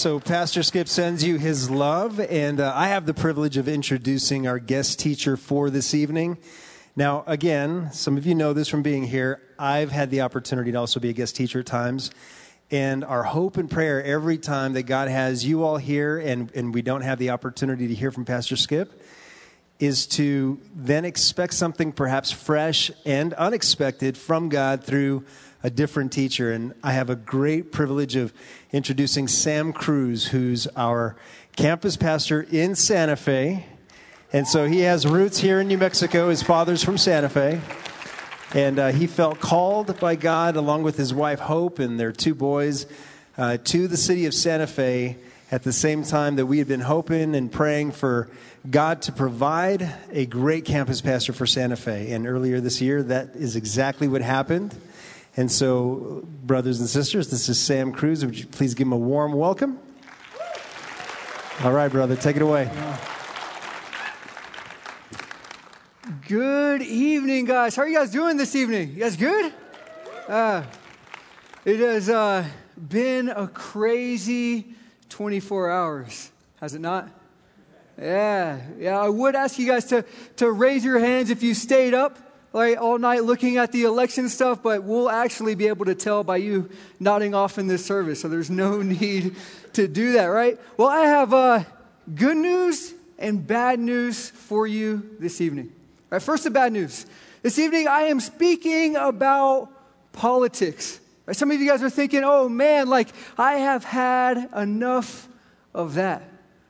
So, Pastor Skip sends you his love, and uh, I have the privilege of introducing our guest teacher for this evening. Now, again, some of you know this from being here. I've had the opportunity to also be a guest teacher at times. And our hope and prayer every time that God has you all here and, and we don't have the opportunity to hear from Pastor Skip is to then expect something perhaps fresh and unexpected from God through a different teacher. And I have a great privilege of introducing Sam Cruz, who's our campus pastor in Santa Fe. And so he has roots here in New Mexico. His father's from Santa Fe. And uh, he felt called by God, along with his wife Hope and their two boys, uh, to the city of Santa Fe at the same time that we had been hoping and praying for God to provide a great campus pastor for Santa Fe. And earlier this year, that is exactly what happened. And so, brothers and sisters, this is Sam Cruz. Would you please give him a warm welcome? All right, brother, take it away. Good evening, guys. How are you guys doing this evening? You guys good? Uh, it has uh, been a crazy 24 hours, has it not? Yeah, yeah. I would ask you guys to, to raise your hands if you stayed up like all night looking at the election stuff, but we'll actually be able to tell by you nodding off in this service. So there's no need to do that, right? Well, I have uh, good news and bad news for you this evening. All right, first, the bad news. This evening, I am speaking about politics. Right, some of you guys are thinking, oh man, like I have had enough of that.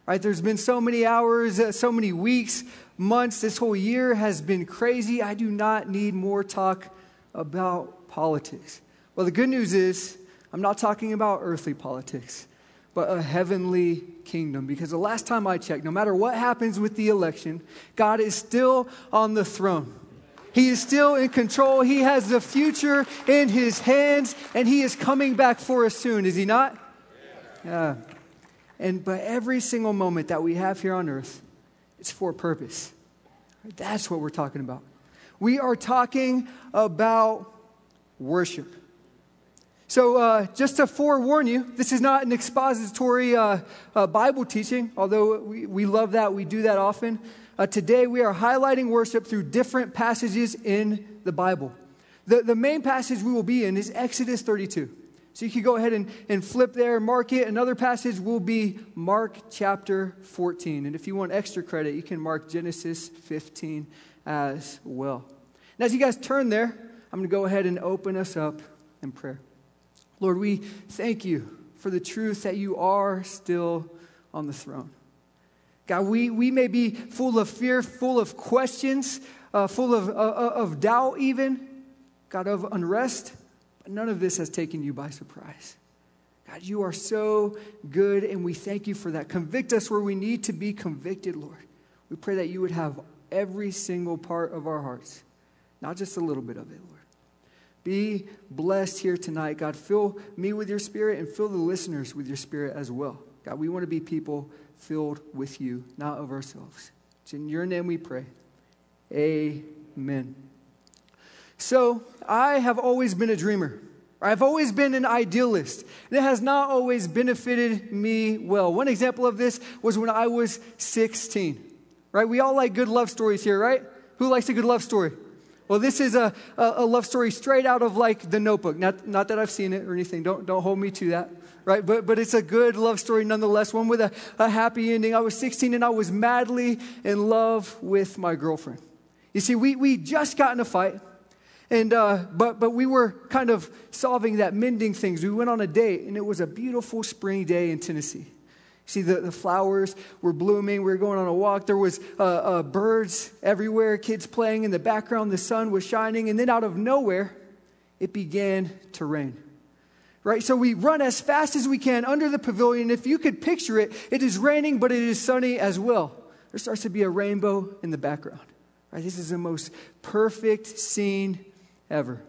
Right? There's been so many hours, uh, so many weeks months, this whole year has been crazy. I do not need more talk about politics. Well, the good news is, I'm not talking about earthly politics, but a heavenly kingdom. Because the last time I checked, no matter what happens with the election, God is still on the throne. He is still in control. He has the future in his hands, and he is coming back for us soon, is he not? Yeah. And but every single moment that we have here on earth, it's for a purpose. That's what we're talking about. We are talking about worship. So, uh, just to forewarn you, this is not an expository uh, uh, Bible teaching, although we, we love that, we do that often. Uh, today, we are highlighting worship through different passages in the Bible. The, the main passage we will be in is Exodus 32. So you can go ahead and, and flip there, mark it. Another passage will be Mark chapter 14. And if you want extra credit, you can mark Genesis 15 as well. And as you guys turn there, I'm going to go ahead and open us up in prayer. Lord, we thank you for the truth that you are still on the throne. God, we, we may be full of fear, full of questions, uh, full of, uh, uh of doubt, even, God, of unrest. None of this has taken you by surprise. God, you are so good, and we thank you for that. Convict us where we need to be convicted, Lord. We pray that you would have every single part of our hearts, not just a little bit of it, Lord. Be blessed here tonight, God. Fill me with your spirit and fill the listeners with your spirit as well. God, we want to be people filled with you, not of ourselves. It's in your name we pray. Amen. So, I have always been a dreamer. I've always been an idealist. And it has not always benefited me well. One example of this was when I was 16. Right? We all like good love stories here, right? Who likes a good love story? Well, this is a, a, a love story straight out of like the notebook. Not, not that I've seen it or anything. Don't, don't hold me to that. Right? But, but it's a good love story nonetheless, one with a, a happy ending. I was 16 and I was madly in love with my girlfriend. You see, we, we just got in a fight. And, uh, but, but we were kind of solving that, mending things. We went on a date, and it was a beautiful spring day in Tennessee. See, the, the flowers were blooming. We were going on a walk. There was uh, uh, birds everywhere, kids playing in the background. The sun was shining. And then out of nowhere, it began to rain. Right? So we run as fast as we can under the pavilion. If you could picture it, it is raining, but it is sunny as well. There starts to be a rainbow in the background. Right? This is the most perfect scene ever.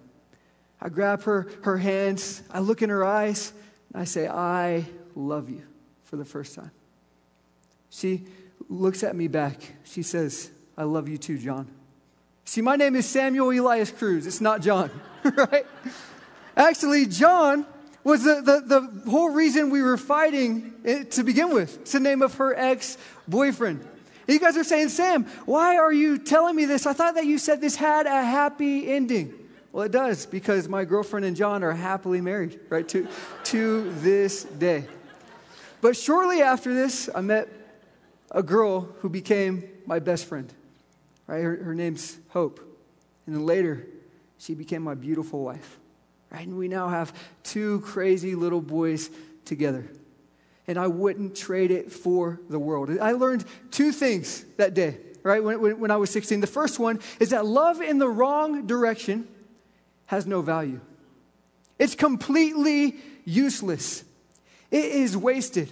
I grab her, her hands, I look in her eyes, and I say, I love you for the first time. She looks at me back. She says, I love you too, John. See, my name is Samuel Elias Cruz. It's not John, right? Actually, John was the, the, the whole reason we were fighting to begin with. It's the name of her ex boyfriend. You guys are saying, Sam, why are you telling me this? I thought that you said this had a happy ending. Well, it does because my girlfriend and John are happily married, right, to, to this day. But shortly after this, I met a girl who became my best friend, right? Her, her name's Hope. And then later, she became my beautiful wife, right? And we now have two crazy little boys together and I wouldn't trade it for the world. I learned two things that day, right, when, when, when I was 16. The first one is that love in the wrong direction has no value, it's completely useless, it is wasted.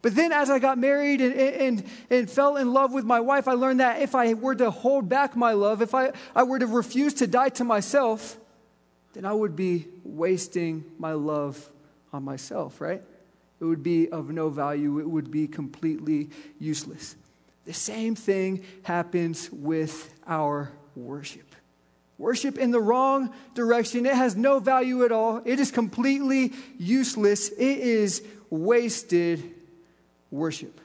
But then, as I got married and, and, and fell in love with my wife, I learned that if I were to hold back my love, if I, I were to refuse to die to myself, then I would be wasting my love on myself, right? It would be of no value, it would be completely useless. The same thing happens with our worship. Worship in the wrong direction, it has no value at all. It is completely useless. It is wasted worship.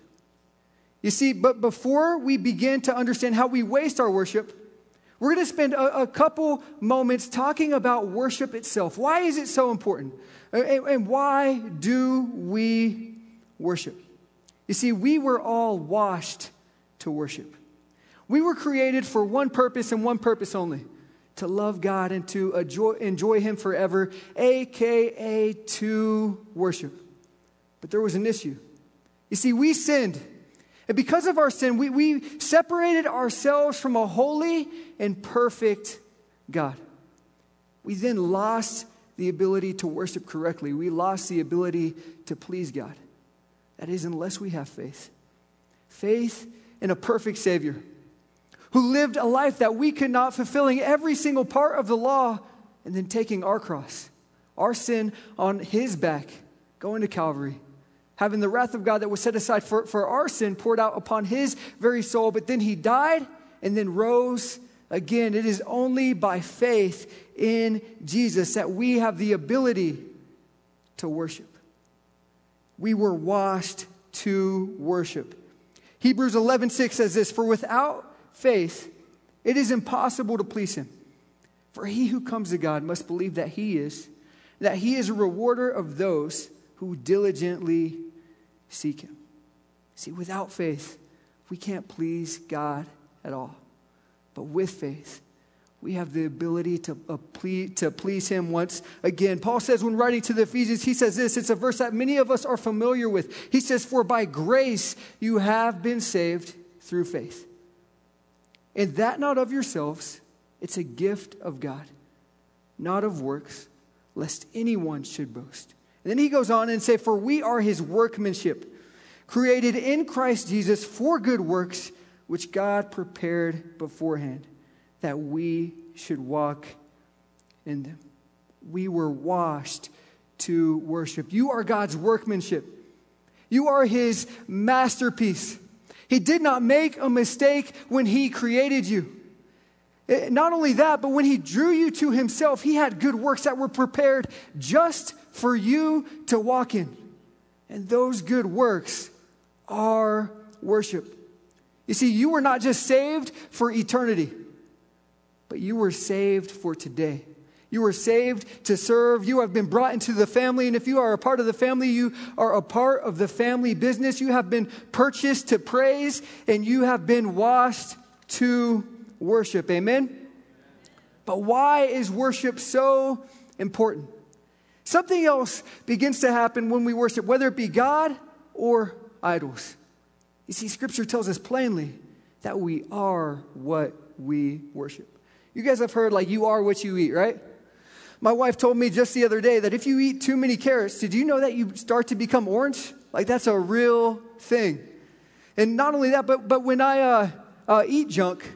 You see, but before we begin to understand how we waste our worship, we're going to spend a, a, couple moments talking about worship itself. Why is it so important? And, and why do we worship? You see, we were all washed to worship. We were created for one purpose and one purpose only to love God and to enjoy, enjoy Him forever, aka to worship. But there was an issue. You see, we sinned. And because of our sin, we, we separated ourselves from a holy and perfect God. We then lost the ability to worship correctly. We lost the ability to please God. That is, unless we have faith. Faith in a perfect Savior who lived a life that we could not, fulfilling every single part of the law and then taking our cross, our sin on his back, going to Calvary, having the wrath of God that was set aside for, for our sin poured out upon his very soul. But then he died and then rose again. It is only by faith in Jesus that we have the ability to worship. We were washed to worship. Hebrews 11:6 says this, "For without faith it is impossible to please him. For he who comes to God must believe that he is, that he is a rewarder of those who diligently seek him." See, without faith, we can't please God at all. But with faith, we have the ability to, uh, please, to please him once again. Paul says, when writing to the Ephesians, he says this it's a verse that many of us are familiar with. He says, For by grace you have been saved through faith. And that not of yourselves, it's a gift of God, not of works, lest anyone should boast. And then he goes on and say, For we are his workmanship, created in Christ Jesus for good works, which God prepared beforehand that we should walk in them. We were washed to worship. You are God's workmanship. You are his masterpiece. He did not make a mistake when he created you. Eh, not only that, but when he drew you to himself, he had good works that were prepared just for you to walk in. And those good works are worship. You see, you were not just saved for eternity but you were saved for today. You were saved to serve. You have been brought into the family. And if you are a part of the family, you are a part of the family business. You have been purchased to praise and you have been washed to worship. Amen? But why is worship so important? Something else begins to happen when we worship, whether it be God or idols. You see, Scripture tells us plainly that we are what we worship. You guys have heard, like, you are what you eat, right? My wife told me just the other day that if you eat too many carrots, did you know that you start to become orange? Like, that's a real thing. And not only that, but, but when I uh, uh, eat junk,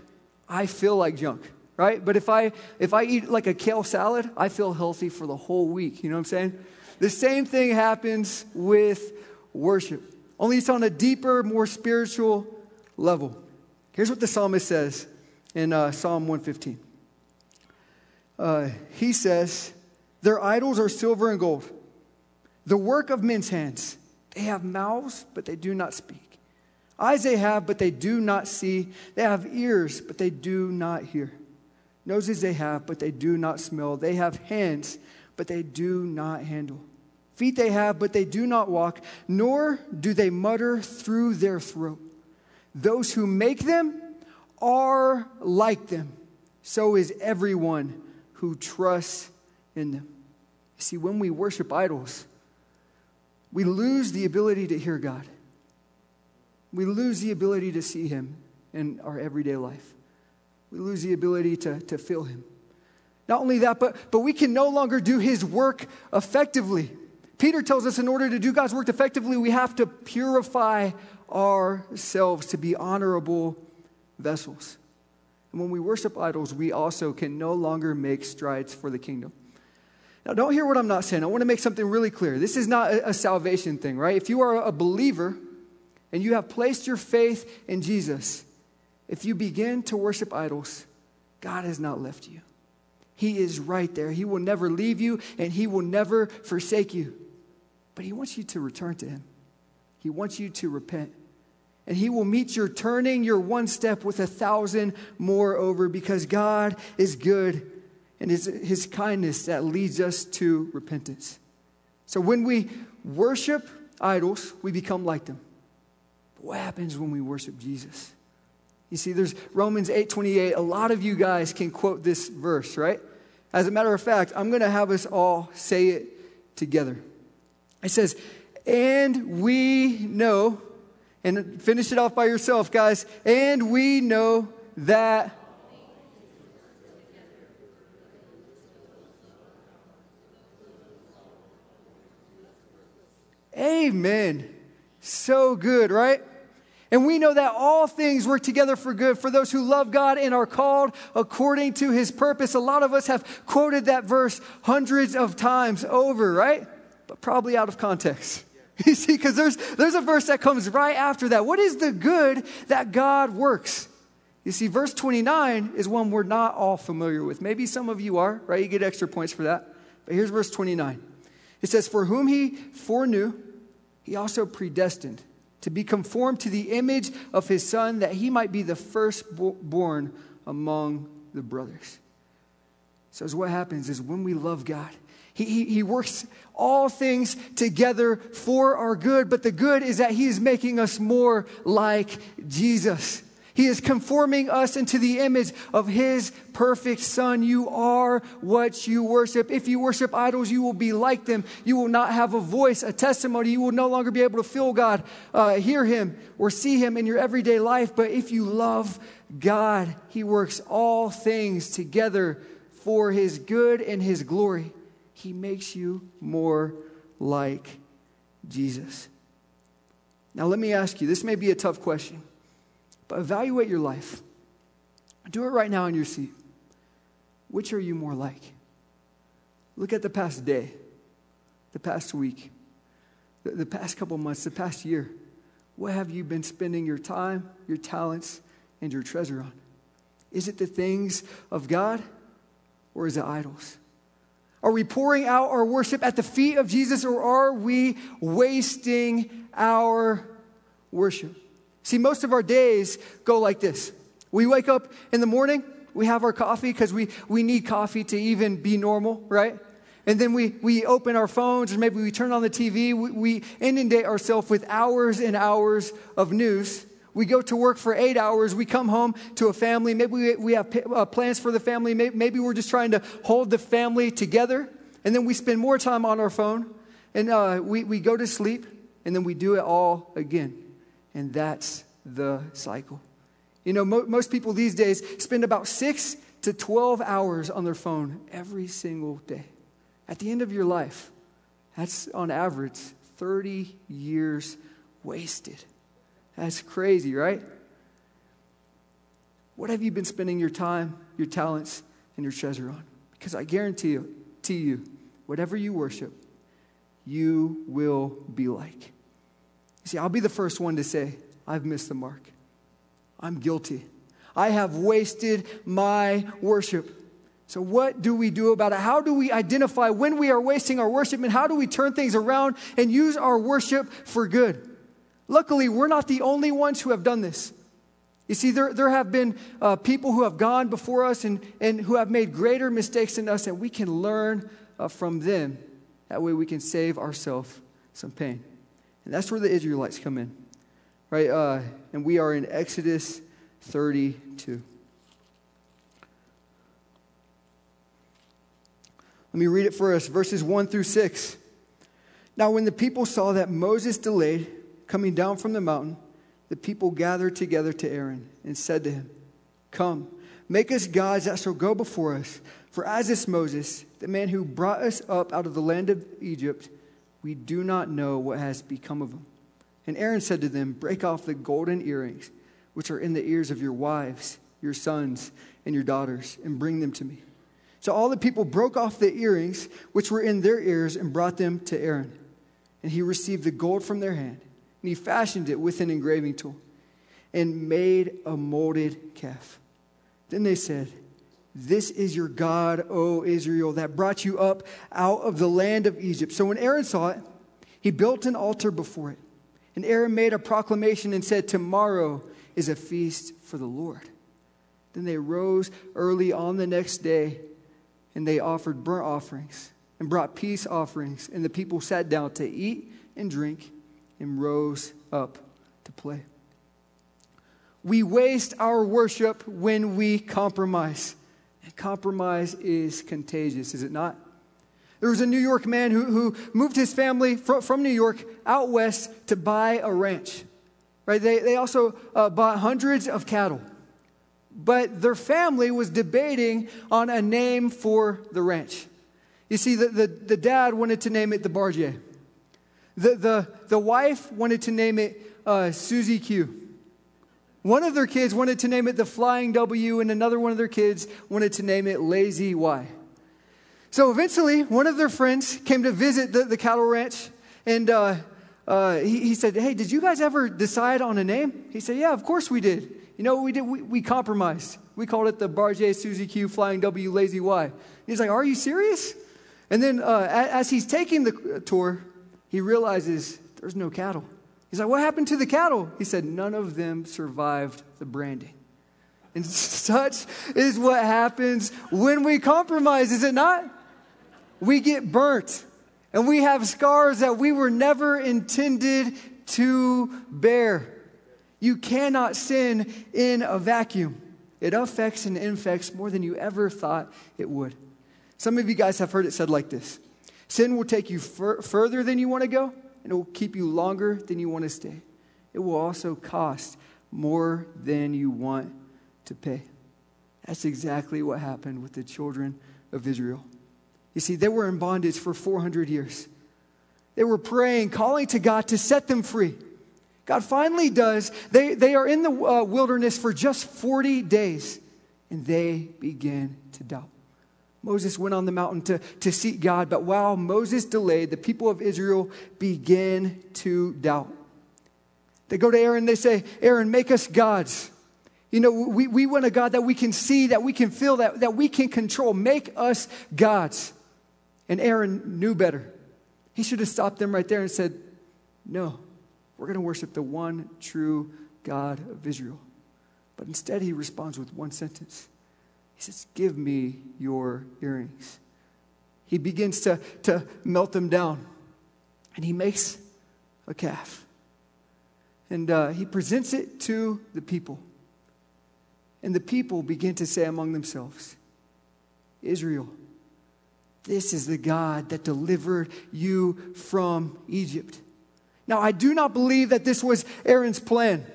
I feel like junk, right? But if I, if I eat like a kale salad, I feel healthy for the whole week. You know what I'm saying? The same thing happens with worship, only it's on a deeper, more spiritual level. Here's what the psalmist says in uh, Psalm 115 uh, he says, Their idols are silver and gold, the work of men's hands. They have mouths, but they do not speak. Eyes they have, but they do not see. They have ears, but they do not hear. Noses they have, but they do not smell. They have hands, but they do not handle. Feet they have, but they do not walk, nor do they mutter through their throat. Those who make them are like them. So is everyone who trusts in them. See, when we worship idols, we lose the ability to hear God. We lose the ability to see Him in our everyday life. We lose the ability to, to feel Him. Not only that, but, but we can no longer do His work effectively. Peter tells us in order to do God's work effectively, we have to purify ourselves to be honorable vessels. And when we worship idols, we also can no longer make strides for the kingdom. Now, don't hear what I'm not saying. I want to make something really clear. This is not a, a salvation thing, right? If you are a believer and you have placed your faith in Jesus, if you begin to worship idols, God has not left you. He is right there. He will never leave you and He will never forsake you. But He wants you to return to Him, He wants you to repent. And He will meet your turning your one step with a thousand more over because God is good and it's His kindness that leads us to repentance. So when we worship idols, we become like them. But what happens when we worship Jesus? You see, there's Romans 8 28. A lot of you guys can quote this verse, right? As a matter of fact, I'm going to have us all say it together. It says, And we know, and finish it off by yourself, guys, and we know that. Amen. So good, right? And we know that all things work together for good for those who love God and are called according to his purpose. A lot of us have quoted that verse hundreds of times over, right? But probably out of context. You see, because there's, there's a verse that comes right after that. What is the good that God works? You see, verse 29 is one we're not all familiar with. Maybe some of you are, right? You get extra points for that. But here's verse 29. It says, For whom he foreknew, he also predestined to be conformed to the image of his son, that he might be the firstborn among the brothers. So, what happens is when we love God, he, he, he, works all things together for our good, but the good is that He is making us more like Jesus. He is conforming us into the image of His perfect Son. You are what you worship. If you worship idols, you will be like them. You will not have a voice, a testimony. You will no longer be able to feel God, uh, hear Him, or see Him in your everyday life. But if you love God, He works all things together for His good and His glory. He makes you more like Jesus. Now, let me ask you this may be a tough question. But evaluate your life. Do it right now in your seat. Which are you more like? Look at the past day, the past week, the, the past couple months, the past year. What have you been spending your time, your talents, and your treasure on? Is it the things of God or is it idols? Are we pouring out our worship at the feet of Jesus or are we wasting our worship? See, most of our days go like this. We wake up in the morning, we have our coffee because we, we need coffee to even be normal, right? And then we, we open our phones or maybe we turn on the TV. We, we inundate ourselves with hours and hours of news. We go to work for eight hours. We come home to a family. Maybe we, we have uh, plans for the family. Maybe, maybe, we're just trying to hold the family together. And then we spend more time on our phone. And uh, we, we go to sleep. And then we do it all again. And that's the cycle. You know, mo- most people these days spend about six to 12 hours on their phone every single day. At the end of your life, that's on average 30 years wasted. That's crazy, right? What have you been spending your time, your talents, and your treasure on? Because I guarantee you, to you, whatever you worship, you will be like. You see, I'll be the first one to say, I've missed the mark. I'm guilty. I have wasted my worship. So, what do we do about it? How do we identify when we are wasting our worship and how do we turn things around and use our worship for good? Luckily, we're not the only ones who have done this. You see, there, there have been uh, people who have gone before us and, and who have made greater mistakes than us, and we can learn uh, from them. That way, we can save ourselves some pain. And that's where the Israelites come in, right? Uh, and we are in Exodus 32. Let me read it for us, verses 1 through 6. Now, when the people saw that Moses delayed coming down from the mountain, the people gathered together to Aaron and said to him, Come, make us gods that shall go before us. For as this Moses, the man who brought us up out of the land of Egypt, we do not know what has become of him. And Aaron said to them, Break off the golden earrings which are in the ears of your wives, your sons, and your daughters, and bring them to me. So all the people broke off the earrings which were in their ears and brought them to Aaron. And he received the gold from their hand and he fashioned it with an engraving tool and made a molded calf. Then they said, This is your God, O Israel, that brought you up out of the land of Egypt. So when Aaron saw it, he built an altar before it. And Aaron made a proclamation and said, Tomorrow is a feast for the Lord. Then they rose early on the next day and they offered burnt offerings and brought peace offerings. And the people sat down to eat and drink and rose up to play. We waste our worship when we compromise. And compromise is contagious, is it not? There was a New York man who, who moved his family from, from New York out west to buy a ranch. Right? They, they also uh, bought hundreds of cattle. But their family was debating on a name for the ranch. You see, the, the, the dad wanted to name it the Barjay. The, the, the wife wanted to name it uh, Susie Q. One of their kids wanted to name it the Flying W, and another one of their kids wanted to name it Lazy Y. So eventually, one of their friends came to visit the, the cattle ranch, and uh, uh, he, he, said, Hey, did you guys ever decide on a name? He said, Yeah, of course we did. You know what we did? We, we compromised. We called it the Barjay Susie Q Flying W Lazy Y. He's like, Are you serious? And then uh, as he's taking the tour, he realizes there's no cattle. He's like, What happened to the cattle? He said, None of them survived the branding. And such is what happens when we compromise, is it not? We get burnt and we have scars that we were never intended to bear. You cannot sin in a vacuum. It affects and infects more than you ever thought it would. Some of you guys have heard it said like this Sin will take you fur- further than you want to go, and it will keep you longer than you want to stay. It will also cost more than you want to pay. That's exactly what happened with the children of Israel. You see, they were in bondage for 400 years. They were praying, calling to God to set them free. God finally does. They, they are in the uh, wilderness for just 40 days, and they begin to doubt. Moses went on the mountain to, to seek God, but while Moses delayed, the people of Israel began to doubt. They go to Aaron, they say, Aaron, make us gods. You know, we, we want a God that we can see, that we can feel, that, that we can control. Make us gods. And Aaron knew better. He should have stopped them right there and said, No, we're going to worship the one true God of Israel. But instead, he responds with one sentence he says, Give me your earrings. He begins to, to melt them down, and he makes a calf. And uh, he presents it to the people. And the people begin to say among themselves, Israel, this is the God that delivered you from Egypt. Now, I do not believe that this was Aaron's plan.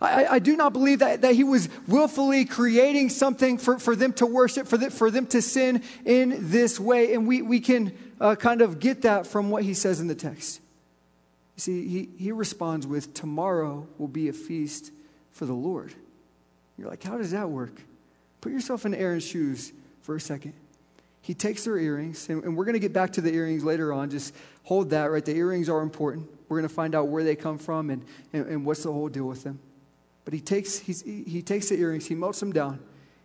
I, I, do not believe that, that he was willfully creating something for, for them to worship, for, the, for them to sin in this way. And we, we can uh, kind of get that from what he says in the text. You see, he, he responds with, Tomorrow will be a feast for the Lord. You're like, How does that work? Put yourself in Aaron's shoes for a second. He takes their earrings, and, and we're going to get back to the earrings later on. Just hold that, right? The earrings are important. We're going to find out where they come from and, and, and what's the whole deal with them. But he takes, he takes the earrings, he melts them down.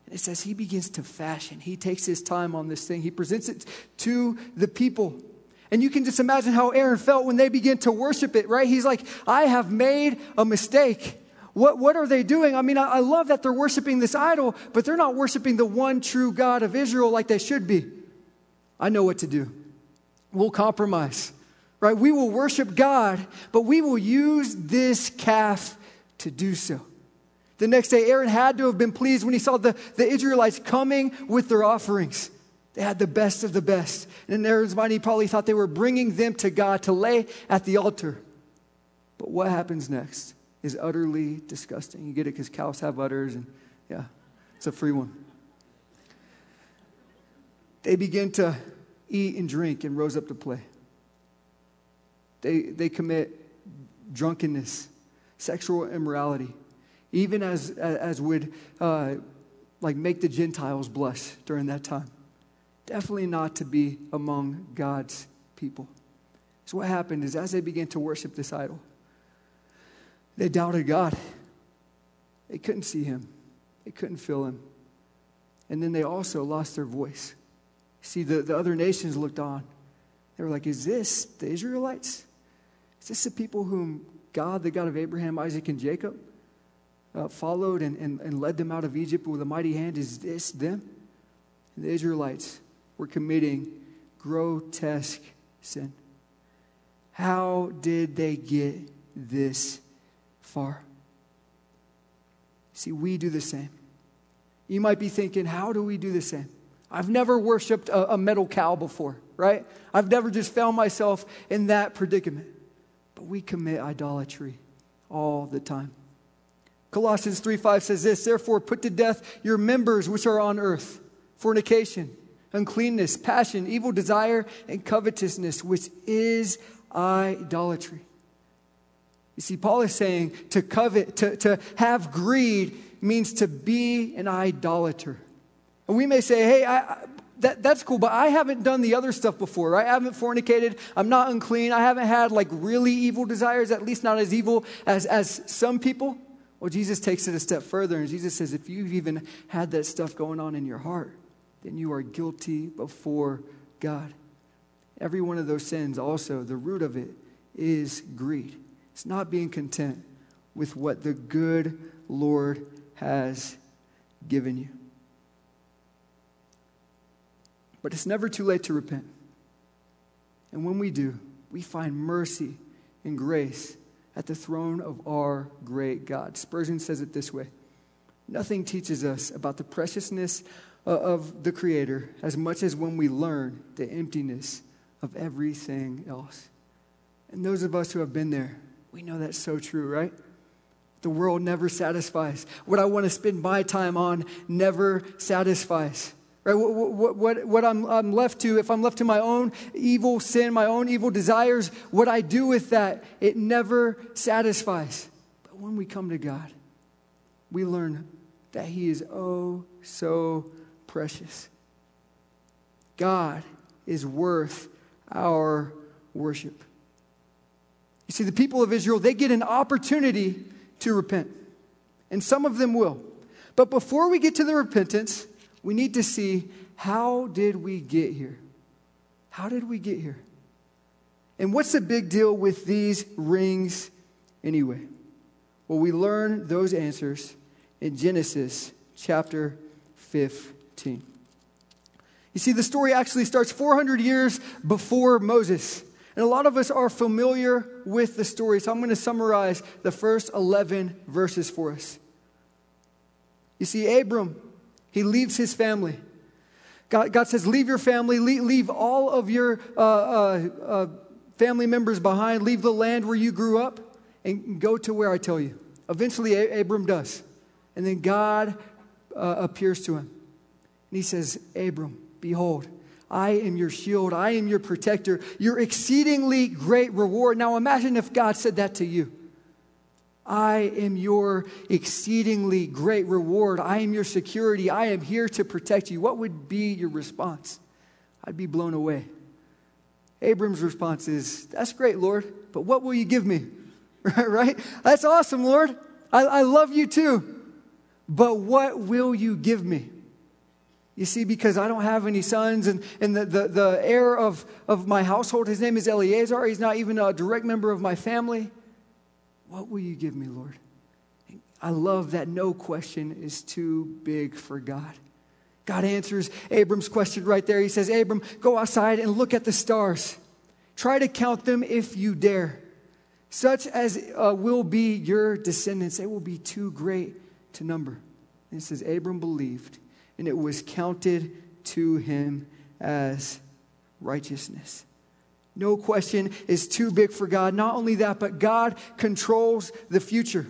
And it says he begins to fashion. He takes his time on this thing, he presents it to the people. And you can just imagine how Aaron felt when they began to worship it, right? He's like, I have made a mistake. What, what are they doing? I mean, I, I love that they're worshiping this idol, but they're not worshiping the one true God of Israel like they should be. I know what to do. We'll compromise, right? We will worship God, but we will use this calf to do so. The next day, Aaron had to have been pleased when he saw the, the Israelites coming with their offerings. They had the best of the best. And in Aaron's mind, he probably thought they were bringing them to God to lay at the altar. But what happens next is utterly disgusting. You get it because cows have udders, and yeah, it's a free one. They begin to eat and drink and rose up to play. They, they commit drunkenness, sexual immorality, even as, as would uh, like make the Gentiles blush during that time. Definitely not to be among God's people. So, what happened is as they began to worship this idol, they doubted God. They couldn't see him, they couldn't feel him. And then they also lost their voice. See, the, the other nations looked on. They were like, Is this the Israelites? Is this the people whom God, the God of Abraham, Isaac, and Jacob, uh, followed and, and, and led them out of Egypt with a mighty hand? Is this them? And the Israelites were committing grotesque sin. How did they get this far? See, we do the same. You might be thinking, how do we do the same? I've never worshiped a, a metal cow before, right? I've never just found myself in that predicament. But we commit idolatry all the time. Colossians 3 5 says this Therefore, put to death your members which are on earth fornication uncleanness, passion, evil desire, and covetousness, which is idolatry. You see, Paul is saying to covet, to, to have greed means to be an idolater. And we may say, hey, I, that, that's cool, but I haven't done the other stuff before, right? I haven't fornicated. I'm not unclean. I haven't had like really evil desires, at least not as evil as, as some people. Well, Jesus takes it a step further, and Jesus says, if you've even had that stuff going on in your heart, then you are guilty before God. Every one of those sins, also, the root of it is greed. It's not being content with what the good Lord has given you. But it's never too late to repent. And when we do, we find mercy and grace at the throne of our great God. Spurgeon says it this way Nothing teaches us about the preciousness uh, of the Creator as much as when we learn the emptiness of everything else. And those of us who have been there, we know that's so true, right? The world never satisfies. What I want to spend my time on never satisfies. Right? What, what, what, what I'm, I'm left to, if I'm left to my own evil sin, my own evil desires, what I do with that, it never satisfies. But when we come to God, we learn that He is oh so precious. God is worth our worship. You see, the people of Israel, they get an opportunity to repent, and some of them will. But before we get to the repentance, we need to see how did we get here? How did we get here? And what's the big deal with these rings anyway? Well, we learn those answers in Genesis chapter 15. 15. You see, the story actually starts 400 years before Moses. And a lot of us are familiar with the story. So I'm going to summarize the first 11 verses for us. You see, Abram, he leaves his family. God, God says, Leave your family, leave, leave all of your uh, uh, uh, family members behind, leave the land where you grew up, and go to where I tell you. Eventually, Abram does. And then God uh, appears to him. And he says, Abram, behold, I am your shield. I am your protector, your exceedingly great reward. Now imagine if God said that to you. I am your exceedingly great reward. I am your security. I am here to protect you. What would be your response? I'd be blown away. Abram's response is, That's great, Lord, but what will you give me? right? That's awesome, Lord. I, I love you too. But what will you give me? You see, because I don't have any sons, and, and the, the, the heir of, of my household, his name is Eleazar. He's not even a direct member of my family. What will you give me, Lord? I love that no question is too big for God. God answers Abram's question right there. He says, Abram, go outside and look at the stars. Try to count them if you dare. Such as uh, will be your descendants, they will be too great to number. And it says, Abram believed, and it was counted to him as righteousness. No question is too big for God. Not only that, but God controls the future.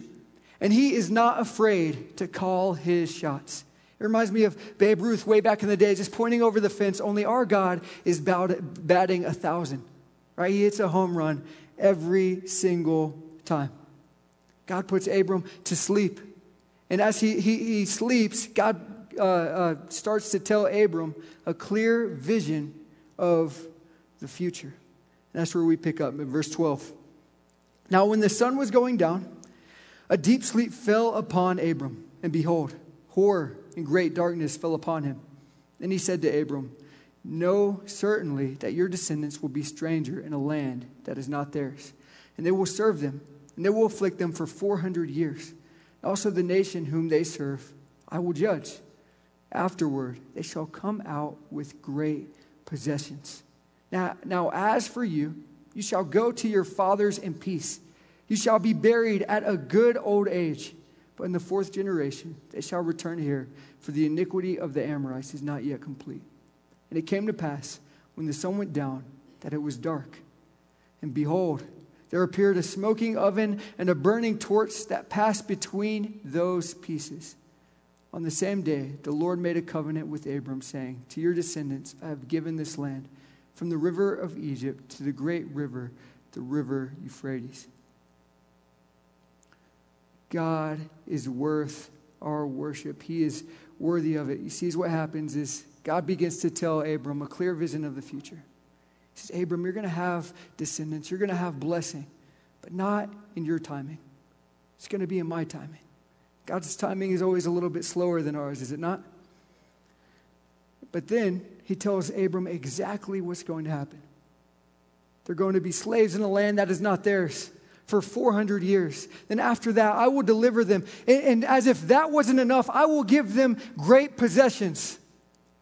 And he is not afraid to call his shots. It reminds me of Babe Ruth way back in the day, just pointing over the fence. Only our God is batting a thousand, right? He hits a home run every single time. God puts Abram to sleep. And as he, he, he sleeps, God uh, uh, starts to tell Abram a clear vision of the future. That's where we pick up in verse 12. Now, when the sun was going down, a deep sleep fell upon Abram, and behold, horror and great darkness fell upon him. And he said to Abram, Know certainly that your descendants will be stranger in a land that is not theirs, and they will serve them, and they will afflict them for 400 years. Also, the nation whom they serve, I will judge. Afterward, they shall come out with great possessions. Now, now, as for you, you shall go to your fathers in peace. You shall be buried at a good old age. But in the fourth generation, they shall return here, for the iniquity of the Amorites is not yet complete. And it came to pass, when the sun went down, that it was dark. And behold, there appeared a smoking oven and a burning torch that passed between those pieces. On the same day, the Lord made a covenant with Abram, saying, To your descendants I have given this land, from the river of Egypt to the great river, the river Euphrates. God is worth our worship. He is worthy of it. You see, what happens is God begins to tell Abram a clear vision of the future. He says, Abram, you're going to have descendants, you're going to have blessing, but not in your timing. It's going to be in my timing. God's timing is always a little bit slower than ours, is it not? But then he tells Abram exactly what's going to happen. They're going to be slaves in a land that is not theirs for 400 years. Then after that, I will deliver them. And, and, as if that wasn't enough, I will give them great possessions,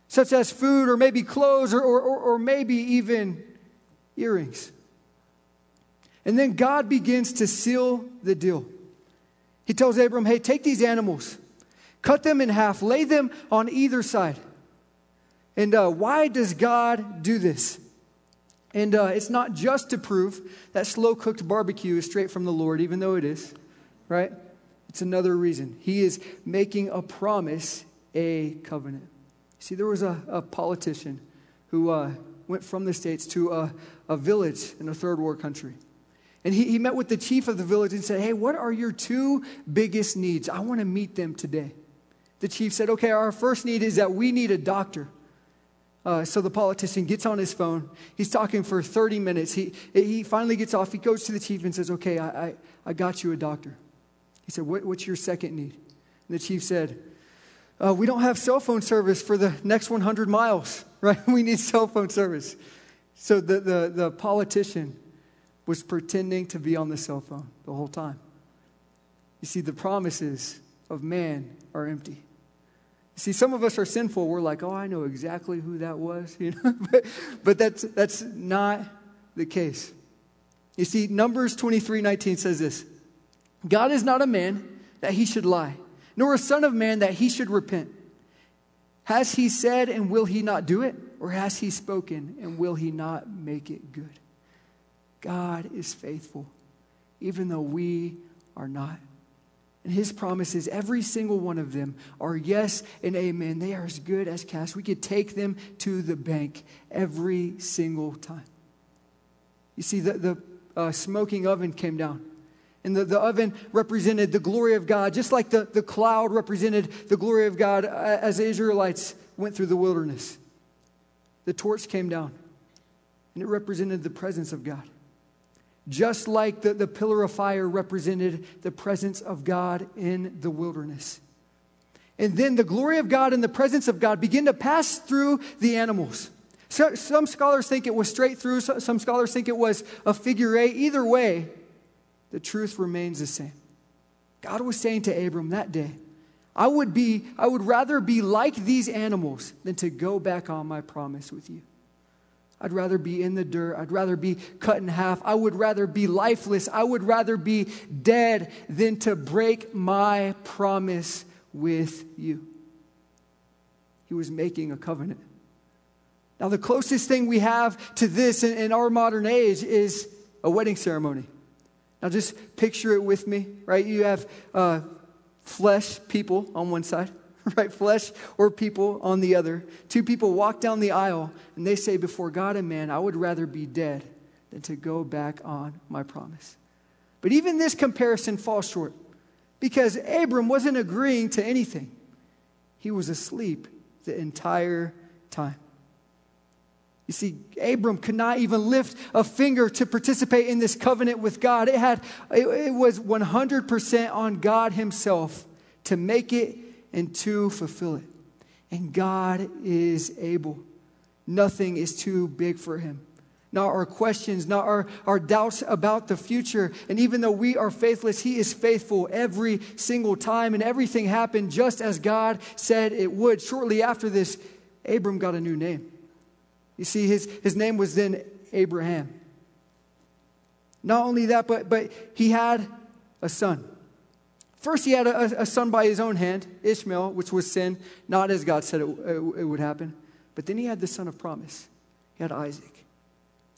such as food or maybe clothes or, or, or maybe even earrings. And then God begins to seal the deal. He tells Abram, hey, take these animals, cut them in half, lay them on either side. And uh, why does God do this? And uh, it's not just to prove that slow cooked barbecue is straight from the Lord, even though it is, right? It's another reason. He is making a promise, a covenant. See, there was a, a politician who uh, went from the States to a, a village in a third world country. And he, he met with the chief of the village and said, Hey, what are your two biggest needs? I want to meet them today. The chief said, Okay, our first need is that we need a doctor. Uh, so the politician gets on his phone. He's talking for 30 minutes. He, he finally gets off. He goes to the chief and says, Okay, I, I, I got you a doctor. He said, what, What's your second need? And the chief said, uh, We don't have cell phone service for the next 100 miles, right? We need cell phone service. So the, the, the politician was pretending to be on the cell phone the whole time. You see, the promises of man are empty. See, some of us are sinful. We're like, oh, I know exactly who that was. You know? but, but that's, that's not the case. You see, Numbers 23 19 says this God is not a man that he should lie, nor a son of man that he should repent. Has he said, and will he not do it? Or has he spoken, and will he not make it good? God is faithful, even though we are not. And his promises, every single one of them, are yes and amen. They are as good as cash. We could take them to the bank every single time. You see, the, the uh, smoking oven came down. And the, the oven represented the glory of God, just like the, the cloud represented the glory of God as the Israelites went through the wilderness. The torch came down, and it represented the presence of God just like the, the pillar of fire represented the presence of God in the wilderness. And then the glory of God and the presence of God begin to pass through the animals. So, some scholars think it was straight through, some scholars think it was a figure eight. Either way, the truth remains the same. God was saying to Abram that day, I would, be, I would rather be like these animals than to go back on my promise with you. I'd rather be in the dirt. I'd rather be cut in half. I would rather be lifeless. I would rather be dead than to break my promise with you. He was making a covenant. Now, the closest thing we have to this in, in our modern age is a wedding ceremony. Now, just picture it with me, right? You have uh, flesh people on one side, right? Flesh or people on the other. Two people walk down the aisle and they say, Before God and man, I would rather be dead than to go back on my promise. But even this comparison falls short because Abram wasn't agreeing to anything, he was asleep the entire time. You see, Abram could not even lift a finger to participate in this covenant with God. It, had, it, it was 100% on God Himself to make it and to fulfill it. And God is able. Nothing is too big for Him. Not our questions, not our, our doubts about the future. And even though we are faithless, He is faithful every single time. And everything happened just as God said it would. Shortly after this, Abram got a new name. You see, his, his name was then Abraham. Not only that, but, but he had a son. First, he had a, a son by his own hand, Ishmael, which was sin, not as God said it, it, it would happen. But then he had the son of promise. He had Isaac.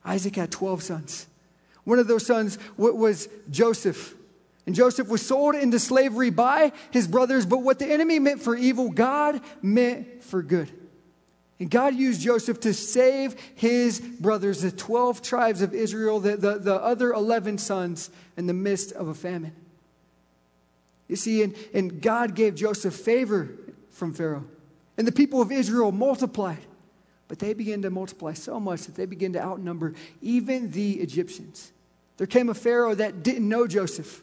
Isaac had 12 sons. One of those sons was Joseph. And Joseph was sold into slavery by his brothers, but what the enemy meant for evil, God meant for good. And God used Joseph to save his brothers, the 12 tribes of Israel, the, the, the other 11 sons, in the midst of a famine. You see, and, and God gave Joseph favor from Pharaoh. And the people of Israel multiplied. But they began to multiply so much that they began to outnumber even the Egyptians. There came a Pharaoh that didn't know Joseph.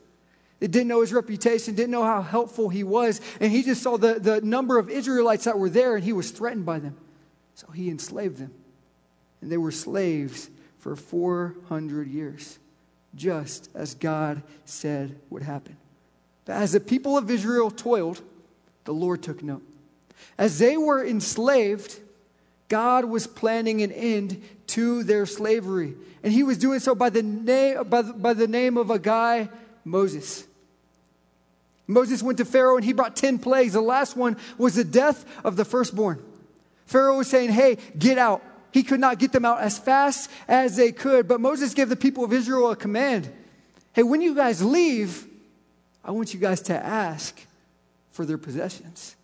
It didn't know his reputation, didn't know how helpful he was, and he just saw the, the number of Israelites that were there and he was threatened by them. So he enslaved them. And they were slaves for 400 years, just as God said would happen. But as the people of Israel toiled, the Lord took note. As they were enslaved, God was planning an end to their slavery. And he was doing so by the name, by the, by the name of a guy, Moses. Moses went to Pharaoh and he brought 10 plagues. The last one was the death of the firstborn. Pharaoh was saying, Hey, get out. He could not get them out as fast as they could. But Moses gave the people of Israel a command Hey, when you guys leave, I want you guys to ask for their possessions.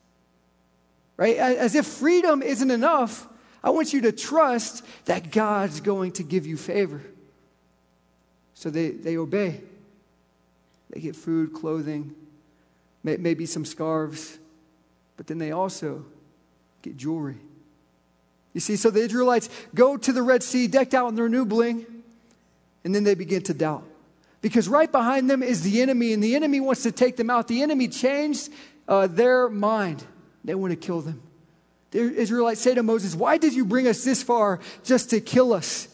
Right? As if freedom isn't enough, I want you to trust that God's going to give you favor. So they, they obey. They get food, clothing, may, maybe some scarves, but then they also get jewelry. You see, so the Israelites go to the Red Sea decked out in their new bling, and then they begin to doubt. Because right behind them is the enemy, and the enemy wants to take them out. The enemy changed uh, their mind. They want to kill them. The Israelites say to Moses, Why did you bring us this far just to kill us?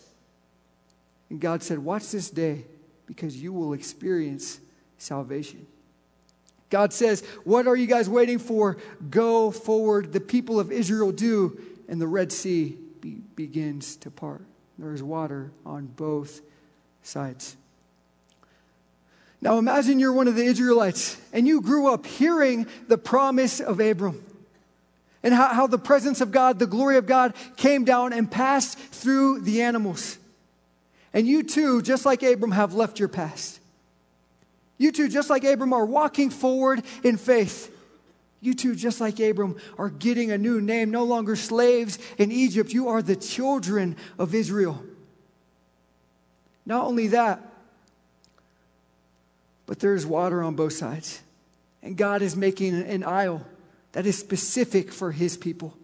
And God said, Watch this day, because you will experience salvation. God says, What are you guys waiting for? Go forward. The people of Israel do and the Red Sea be, begins to part. There is water on both sides. Now imagine you're one of the Israelites and you grew up hearing the promise of Abram and how, how the presence of God, the glory of God came down and passed through the animals. And you too, just like Abram, have left your past. You too, just like Abram, are walking forward in faith. You too, just like Abram, are getting a new name, no longer slaves in Egypt. You are the children of Israel. Not only that, but there's water on both sides. And God is making an aisle that is specific for his people.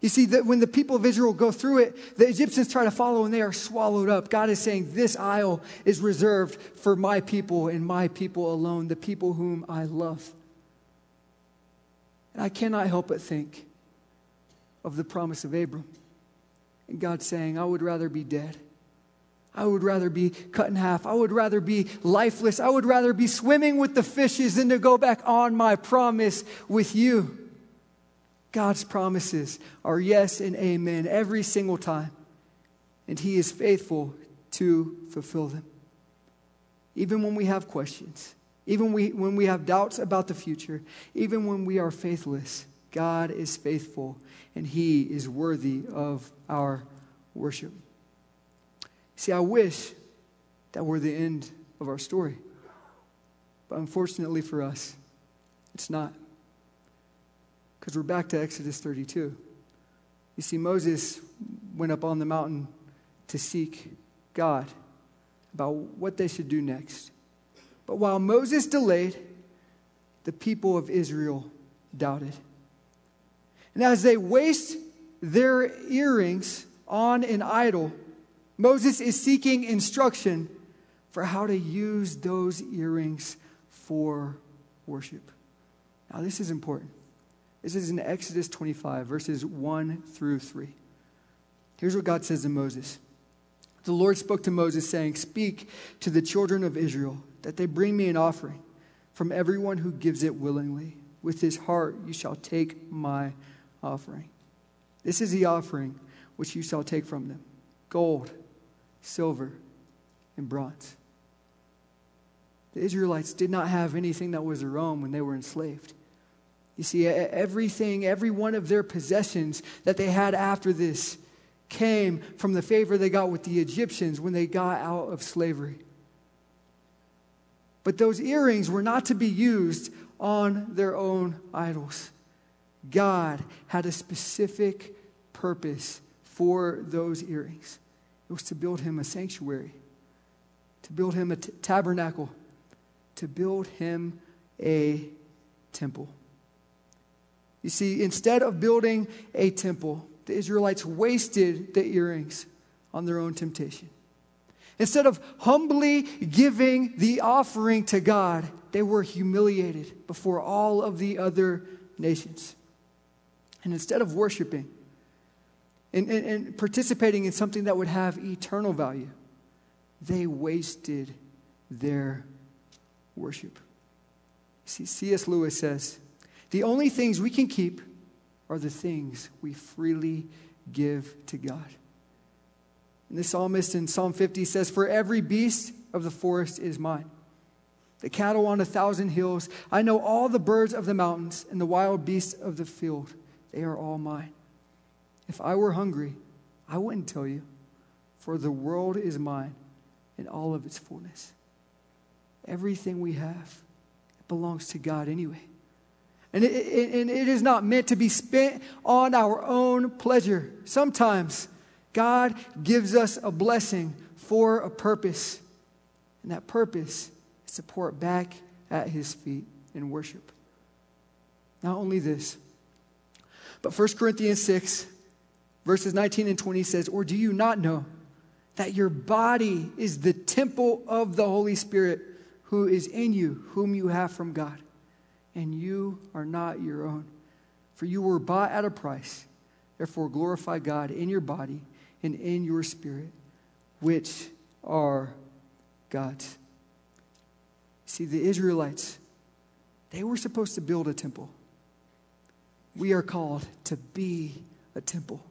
You see, that when the people of Israel go through it, the Egyptians try to follow and they are swallowed up. God is saying, This aisle is reserved for my people and my people alone, the people whom I love. And I cannot help but think of the promise of Abram. And God saying, I would rather be dead. I would rather be cut in half. I would rather be lifeless. I would rather be swimming with the fishes than to go back on my promise with you. God's promises are yes and amen every single time, and He is faithful to fulfill them. Even when we have questions, even we, when we have doubts about the future, even when we are faithless, God is faithful and He is worthy of our worship. See, I wish that were the end of our story. But unfortunately for us, it's not. Because we're back to Exodus 32. You see, Moses went up on the mountain to seek God about what they should do next. But while Moses delayed, the people of Israel doubted. And as they waste their earrings on an idol, Moses is seeking instruction for how to use those earrings for worship. Now, this is important. This is in Exodus 25, verses 1 through 3. Here's what God says to Moses The Lord spoke to Moses, saying, Speak to the children of Israel that they bring me an offering from everyone who gives it willingly. With his heart you shall take my offering. This is the offering which you shall take from them gold, silver, and bronze. The Israelites did not have anything that was their own when they were enslaved. You see, everything, every one of their possessions that they had after this came from the favor they got with the Egyptians when they got out of slavery. But those earrings were not to be used on their own idols. God had a specific purpose for those earrings it was to build him a sanctuary, to build him a t- tabernacle, to build him a temple. You see, instead of building a temple, the Israelites wasted the earrings on their own temptation. Instead of humbly giving the offering to God, they were humiliated before all of the other nations. And instead of worshiping and, and, and, participating in something that would have eternal value, they wasted their worship. See, C.S. Lewis says, the only things we can keep are the things we freely give to God. And the psalmist in Psalm 50 says, For every beast of the forest is mine. The cattle on a thousand hills. I know all the birds of the mountains and the wild beasts of the field. They are all mine. If I were hungry, I wouldn't tell you, for the world is mine in all of its fullness. Everything we have it belongs to God anyway. And it, it, and it is not meant to be spent on our own pleasure. Sometimes God gives us a blessing for a purpose, and that purpose is to pour it back at His feet in worship. Not only this, but 1 Corinthians 6, verses 19 and 20 says, Or do you not know that your body is the temple of the Holy Spirit who is in you, whom you have from God? and you are not your own. For you were bought at a price. Therefore, glorify God in your body and in your spirit, which are God's. See, the Israelites, they were supposed to build a temple. We are called to be a temple.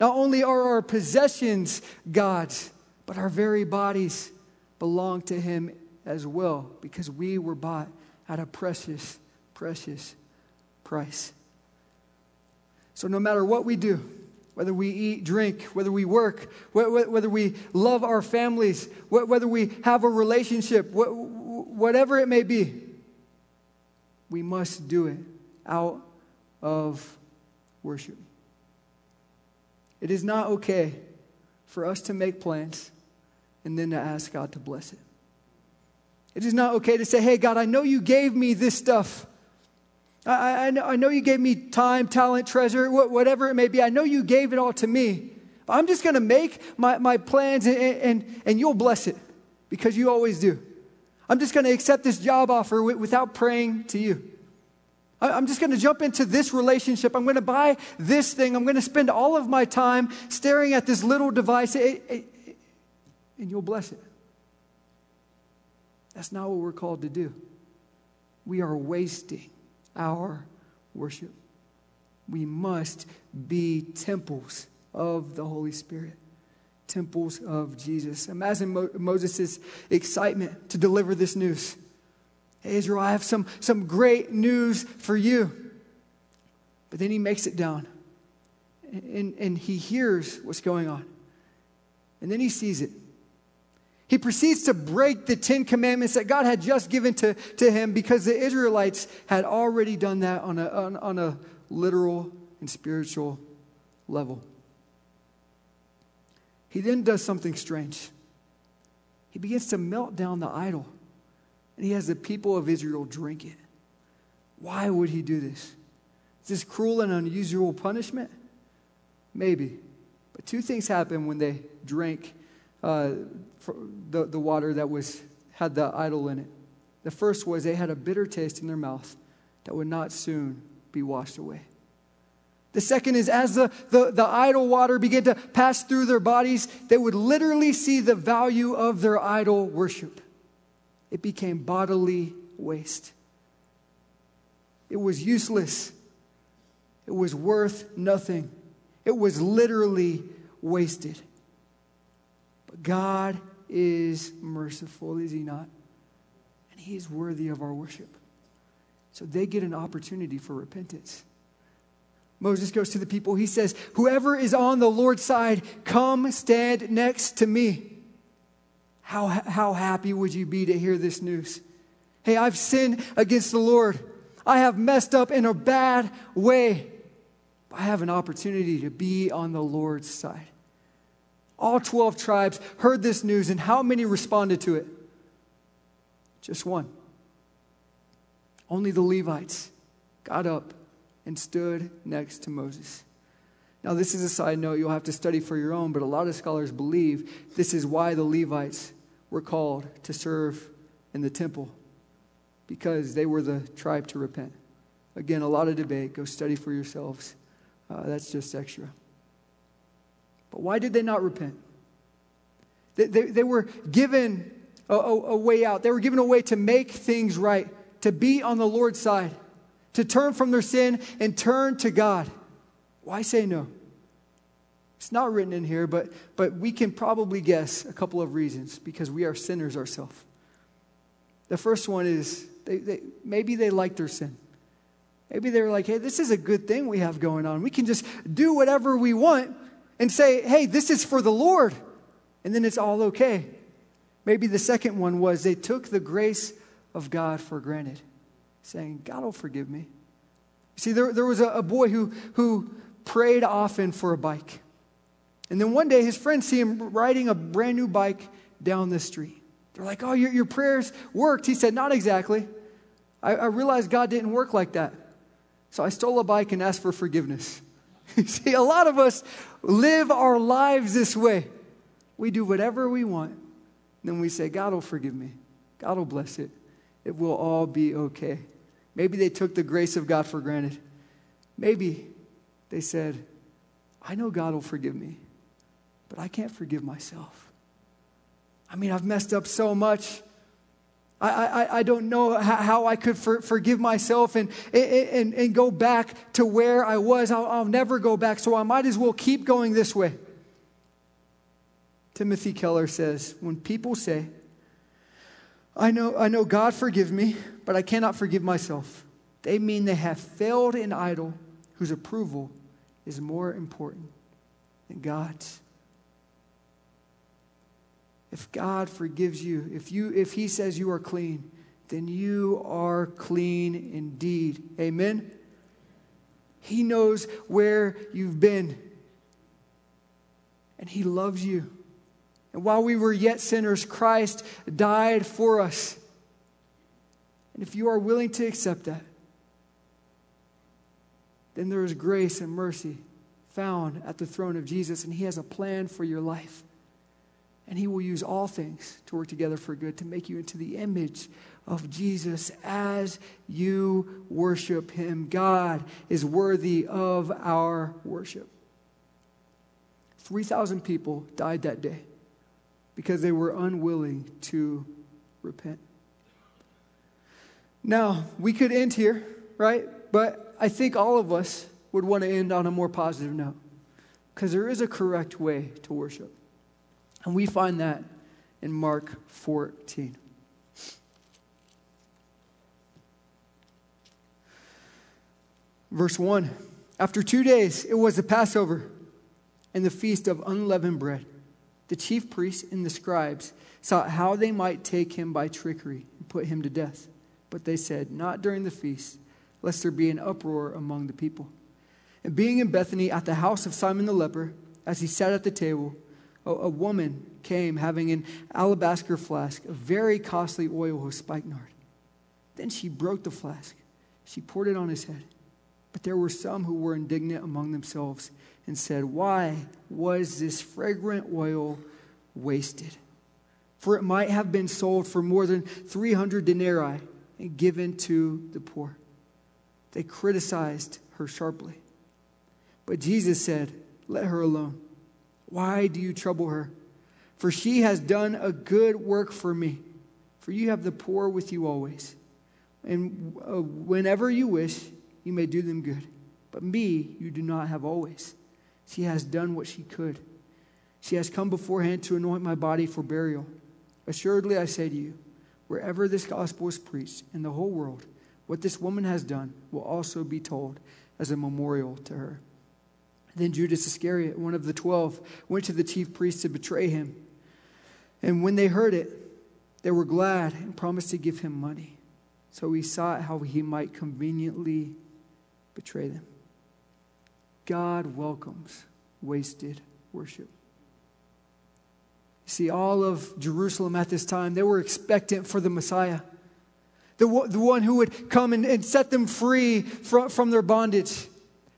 Not only are our possessions God's, but our very bodies belong to Him as well because we were bought at a precious, precious price. So, no matter what we do, whether we eat, drink, whether we work, whether we love our families, whether we have a relationship, whatever it may be, we must do it out of worship. It is not okay for us to make plans and then to ask God to bless it. It is not okay to say, hey, God, I know you gave me this stuff. I, I, know, I know you gave me time, talent, treasure, whatever it may be. I know you gave it all to me. I'm just going to make my, my plans and, and, and you'll bless it because you always do. I'm just going to accept this job offer without praying to you. I'm just going to jump into this relationship. I'm going to buy this thing. I'm going to spend all of my time staring at this little device, and you'll bless it. That's not what we're called to do. We are wasting our worship. We must be temples of the Holy Spirit, temples of Jesus. Imagine Mo- Moses' excitement to deliver this news. Israel, I have some, some great news for you. But then he makes it down and, and he hears what's going on. And then he sees it. He proceeds to break the Ten Commandments that God had just given to, to him because the Israelites had already done that on a, on, on a literal and spiritual level. He then does something strange. He begins to melt down the idol and he has the people of Israel drink it. Why would he do this? Is this cruel and unusual punishment? Maybe. But two things happened when they drank uh, the, the water that was, had the idol in it. The first was they had a bitter taste in their mouth that would not soon be washed away. The second is as the, the, the, idol water began to pass through their bodies, they would literally see the value of their idol worship it became bodily waste. It was useless. It was worth nothing. It was literally wasted. But God is merciful, is He not? And He is worthy of our worship. So they get an opportunity for repentance. Moses goes to the people. He says, Whoever is on the Lord's side, come stand next to me. How, how happy would you be to hear this news? Hey, I've sinned against the Lord. I have messed up in a bad way. I have an opportunity to be on the Lord's side. All 12 tribes heard this news, and how many responded to it? Just one. Only the Levites got up and stood next to Moses. Now, this is a side note you'll have to study for your own, but a lot of scholars believe this is why the Levites were called to serve in the temple because they were the tribe to repent. Again, a lot of debate. Go study for yourselves. Uh, that's just extra. But why did they not repent? They, they, they were given a, a, a way out, they were given a way to make things right, to be on the Lord's side, to turn from their sin and turn to God. Why say no? It's not written in here, but, but we can probably guess a couple of reasons because we are sinners ourselves. The first one is they, they, maybe they like their sin. Maybe they were like, hey, this is a good thing we have going on. We can just do whatever we want and say, hey, this is for the Lord. And then it's all okay. Maybe the second one was they took the grace of God for granted, saying, God will forgive me. See, there, there was a, a boy who, who prayed often for a bike. And then one day his friends see him riding a brand new bike down the street. They're like, Oh, your, your prayers worked. He said, Not exactly. I, I realized God didn't work like that. So I stole a bike and asked for forgiveness. you see, a lot of us live our lives this way. We do whatever we want. Then we say, God will forgive me. God will bless it. It will all be okay. Maybe they took the grace of God for granted. Maybe they said, I know God will forgive me but I can't forgive myself. I mean, I've messed up so much. I, I, I don't know how, I could for, forgive myself and, and, and go back to where I was. I'll, I'll never go back, so I might as well keep going this way. Timothy Keller says, When people say, I know, I know God forgive me, but I cannot forgive myself, they mean they have failed an idol whose approval is more important than God's. If God forgives you, if, you, if He says you are clean, then you are clean indeed. Amen? He knows where you've been, and He loves you. And while we were yet sinners, Christ died for us. And if you are willing to accept that, then there is grace and mercy found at the throne of Jesus, and He has a plan for your life. And he will use all things to work together for good to make you into the image of Jesus as you worship him. God is worthy of our worship. 3,000 people died that day because they were unwilling to repent. Now, we could end here, right? But I think all of us would want to end on a more positive note because there is a correct way to worship. And we find that in Mark 14. Verse 1 After two days, it was the Passover and the feast of unleavened bread. The chief priests and the scribes sought how they might take him by trickery and put him to death. But they said, Not during the feast, lest there be an uproar among the people. And being in Bethany at the house of Simon the leper, as he sat at the table, a, a woman came having an alabaster flask of very costly oil of spikenard. Then she broke the flask. She poured it on his head. But there were some who were indignant among themselves and said, Why was this fragrant oil wasted? For it might have been sold for more than 300 denarii and given to the poor. They criticized her sharply. But Jesus said, Let her alone. Why do you trouble her? For she has done a good work for me. For you have the poor with you always. And uh, whenever you wish, you may do them good. But me you do not have always. She has done what she could. She has come beforehand to anoint my body for burial. Assuredly, I say to you, wherever this gospel is preached in the whole world, what this woman has done will also be told as a memorial to her. Then Judas Iscariot, one of the twelve, went to the chief priests to betray him. And when they heard it, they were glad and promised to give him money. So he sought how he might conveniently betray them. God welcomes wasted worship. See, all of Jerusalem at this time, they were expectant for the Messiah, the, the one who would come and, and set them free from, from their bondage,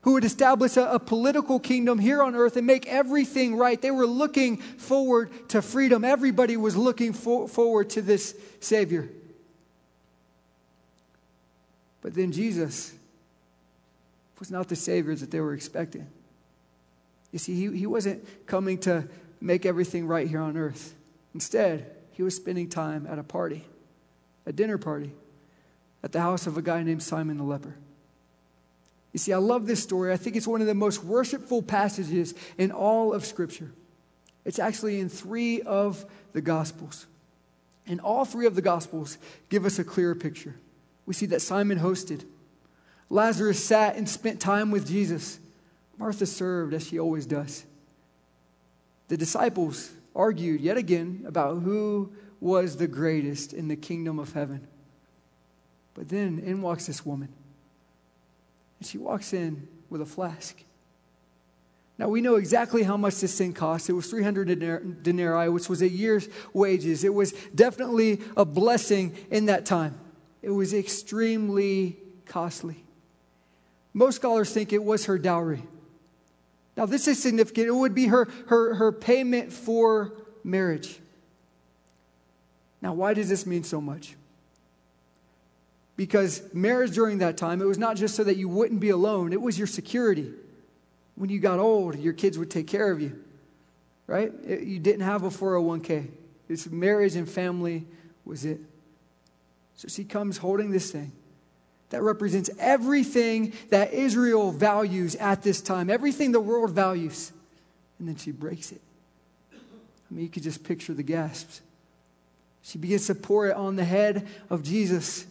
who would establish a, a political kingdom here on earth and make everything right. They were looking forward to freedom. Everybody was looking for, forward to this Savior. But then Jesus was not the Savior that they were expecting. You see, he, he wasn't coming to make everything right here on earth. Instead, he was spending time at a party, a dinner party, at the house of a guy named Simon the leper. You see, I love this story. I think it's one of the most worshipful passages in all of Scripture. It's actually in three of the Gospels. And all three of the Gospels give us a clearer picture. We see that Simon hosted, Lazarus sat and spent time with Jesus. Martha served as she always does. The disciples argued yet again about who was the greatest in the kingdom of heaven. But then in walks this woman. And she walks in with a flask. Now we know exactly how much this thing cost. It was 300 denarii, which was a year's wages. It was definitely a blessing in that time. It was extremely costly. Most scholars think it was her dowry. Now, this is significant. It would be her, her, her payment for marriage. Now, why does this mean so much? Because marriage during that time, it was not just so that you wouldn't be alone, it was your security. When you got old, your kids would take care of you, right? It, you didn't have a 401k. This marriage and family was it. So she comes holding this thing that represents everything that Israel values at this time, everything the world values. And then she breaks it. I mean, you could just picture the gasps. She begins to pour it on the head of Jesus.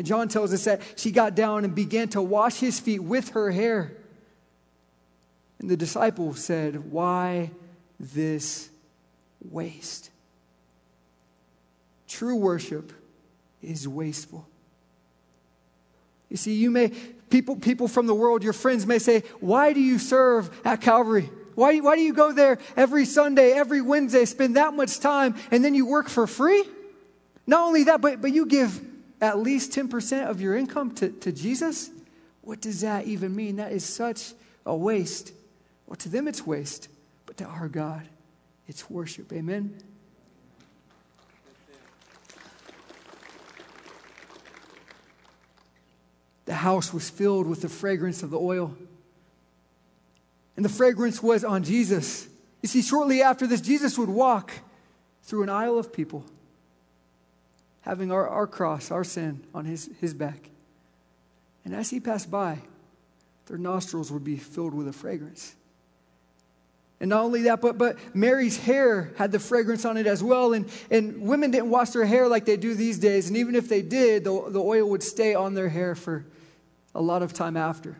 And John tells us that she got down and began to wash his feet with her hair. And the disciple said, Why this waste? True worship is wasteful. You see, you may, people, people from the world, your friends may say, Why do you serve at Calvary? Why, why do you go there every Sunday, every Wednesday, spend that much time, and then you work for free? Not only that, but, but you give at least 10% of your income to, to Jesus? What does that even mean? That is such a waste. Well, to them it's waste, but to our God, it's worship. Amen? The house was filled with the fragrance of the oil. And the fragrance was on Jesus. You see, shortly after this, Jesus would walk through an aisle of people, having our, our cross, our sin, on his, his back. And as he passed by, their nostrils would be filled with a fragrance. And not only that, but, but Mary's hair had the fragrance on it as well. And, and women didn't wash their hair like they do these days. And even if they did, the, the oil would stay on their hair for a lot of time after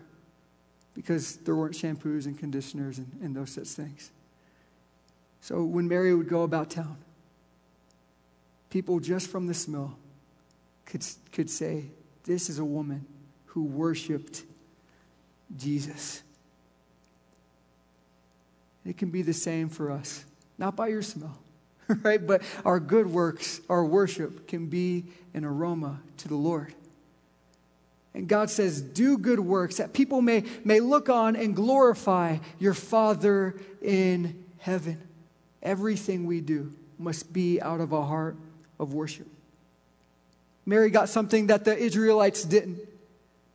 because there weren't shampoos and conditioners and, and those such things. So when Mary would go about town, people just from the smell could, could say, This is a woman who worshiped Jesus. It can be the same for us, not by your smell, right? But our good works, our worship can be an aroma to the Lord. And God says, Do good works that people may, may look on and glorify your Father in heaven. Everything we do must be out of a heart of worship. Mary got something that the Israelites didn't.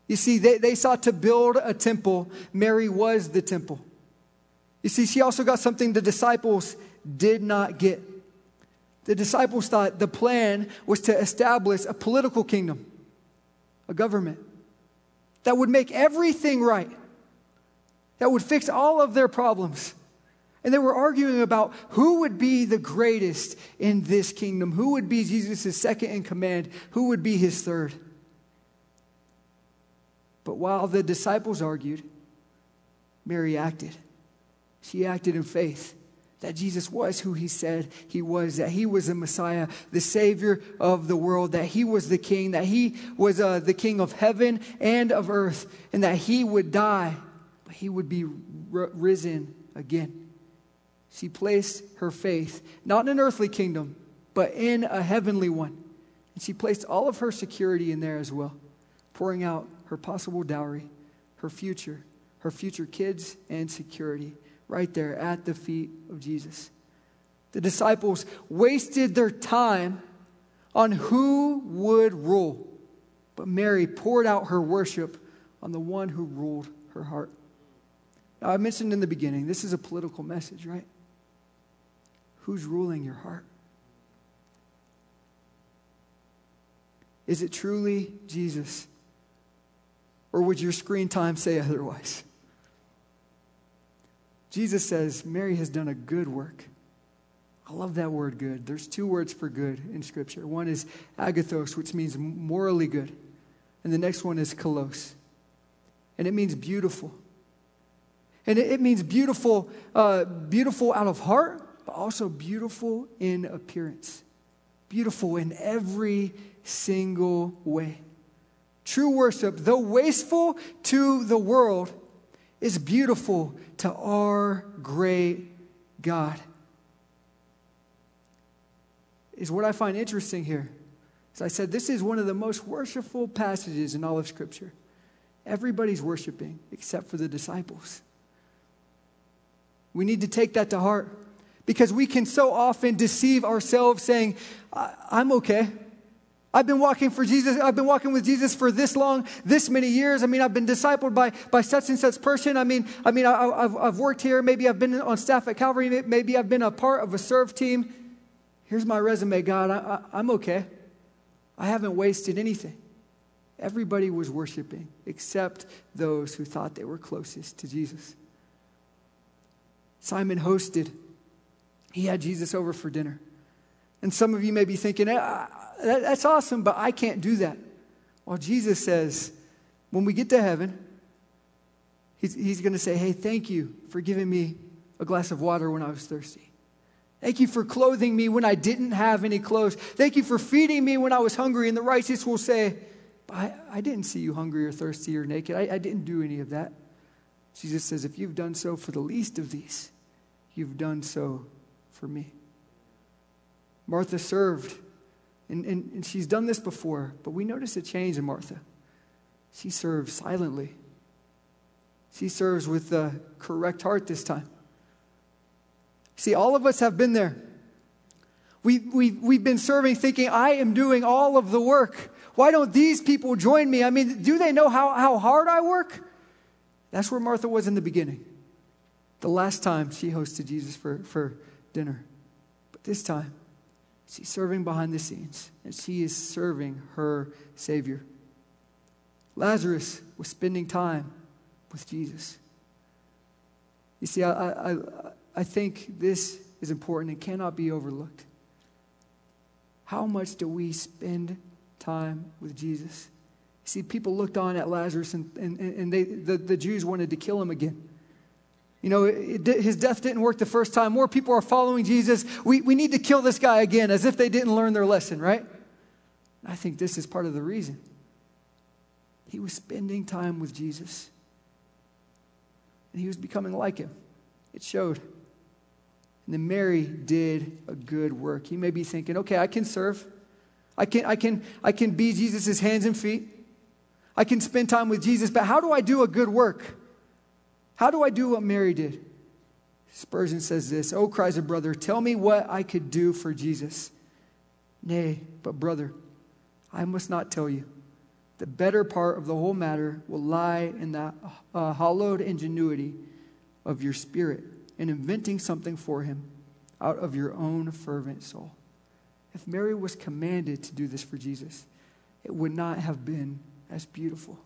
You see, they, they sought to build a temple. Mary was the temple. You see, she also got something the disciples did not get. The disciples thought the plan was to establish a political kingdom, a government that would make everything right, that would fix all of their problems. And they were arguing about who would be the greatest in this kingdom, who would be Jesus' second in command, who would be his third. But while the disciples argued, Mary acted. She acted in faith that Jesus was who he said he was, that he was the Messiah, the Savior of the world, that he was the King, that he was uh, the King of heaven and of earth, and that he would die, but he would be r- risen again. She placed her faith not in an earthly kingdom, but in a heavenly one. And she placed all of her security in there as well, pouring out her possible dowry, her future, her future kids, and security right there at the feet of Jesus. The disciples wasted their time on who would rule, but Mary poured out her worship on the one who ruled her heart. Now, I mentioned in the beginning, this is a political message, right? Who's ruling your heart? Is it truly Jesus? Or would your screen time say otherwise? Jesus says, Mary has done a good work. I love that word good. There's two words for good in Scripture. One is agathos, which means morally good, and the next one is kalos, and it means beautiful. And it, means beautiful, uh, beautiful out of heart, but also beautiful in appearance, beautiful in every single way. True worship, though wasteful to the world, is beautiful to our great God. Is what I find interesting here. As I said, this is one of the most worshipful passages in all of Scripture. Everybody's worshiping except for the disciples. We need to take that to heart because we can so often deceive ourselves saying, I'm okay. I've been walking for Jesus. I've been walking with Jesus for this long, this many years. I mean, I've been discipled by, by such and such person. I mean, I mean, I, have I've worked here. Maybe I've been on staff at Calvary. Maybe I've been a part of a serve team. Here's my resume, God. I, I, I'm okay. I haven't wasted anything. Everybody was worshiping except those who thought they were closest to Jesus. Simon hosted. He had Jesus over for dinner. And some of you may be thinking, ah, that, that's awesome, but I can't do that. Well, Jesus says, when we get to heaven, he's, he's going to say, Hey, thank you for giving me a glass of water when I was thirsty. Thank you for clothing me when I didn't have any clothes. Thank you for feeding me when I was hungry. And the righteous will say, I, I didn't see you hungry or thirsty or naked. I, I didn't do any of that. Jesus says, If you've done so for the least of these, you've done so for me. Martha served and, and, and she's done this before, but we notice a change in Martha. She serves silently, she serves with the correct heart this time. See, all of us have been there. We, we, we've been serving thinking, I am doing all of the work. Why don't these people join me? I mean, do they know how, how hard I work? That's where Martha was in the beginning. The last time she hosted Jesus for, for dinner. But this time, she's serving behind the scenes, and she is serving her Savior. Lazarus was spending time with Jesus. You see, I, I, I think this is important and cannot be overlooked. How much do we spend time with Jesus? See, people looked on at Lazarus and, and, and they, the, the Jews wanted to kill him again. You know, it, his death didn't work the first time. More people are following Jesus. We, we need to kill this guy again, as if they didn't learn their lesson, right? I think this is part of the reason. He was spending time with Jesus, and he was becoming like him. It showed. And then Mary did a good work. You may be thinking, okay, I can serve. I can, I can, I can be Jesus' hands and feet. I can spend time with Jesus, but how do I do a good work? How do I do what Mary did? Spurgeon says this Oh, cries a brother, tell me what I could do for Jesus. Nay, but brother, I must not tell you. The better part of the whole matter will lie in the uh, hollowed ingenuity of your spirit in inventing something for him out of your own fervent soul. If Mary was commanded to do this for Jesus, it would not have been as beautiful.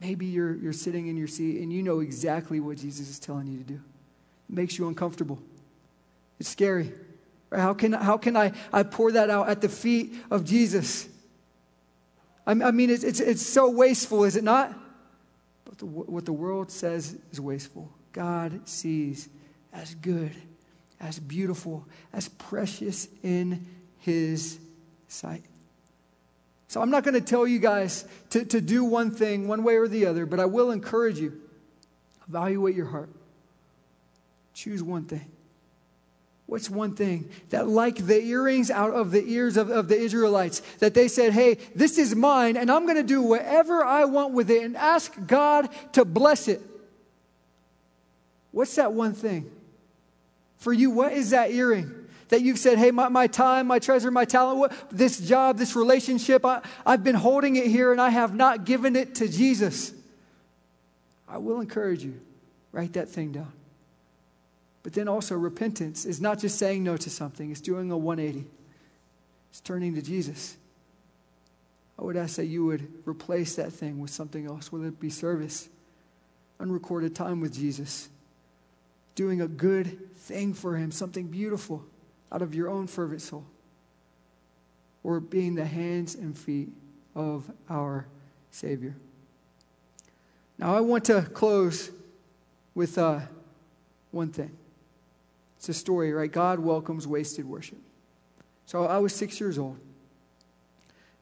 Maybe you're, you're sitting in your seat and you know exactly what Jesus is telling you to do. It makes you uncomfortable. It's scary. How can, how can I, I pour that out at the feet of Jesus? I, I mean, it's, it's, it's so wasteful, is it not? But the, what the world says is wasteful. God sees as good, as beautiful, as precious in his sight. So I'm not going to tell you guys to, to do one thing one way or the other, but I will encourage you. Evaluate your heart. Choose one thing. What's one thing that, like the earrings out of the ears of, of the Israelites, that they said, Hey, this is mine, and I'm going to do whatever I want with it and ask God to bless it? What's that one thing? For you, what is that earring? That you've said, hey, my, my time, my treasure, my talent, what, this job, this relationship, I, I've been holding it here and I have not given it to Jesus. I will encourage you, write that thing down. But then also, repentance is not just saying no to something, it's doing a 180, it's turning to Jesus. I would ask that you would replace that thing with something else, whether it be service, unrecorded time with Jesus, doing a good thing for Him, something beautiful out of your own fervent soul, or being the hands and feet of our Savior. Now, I want to close with uh, one thing. It's a story, right? God welcomes wasted worship. So I was six years old,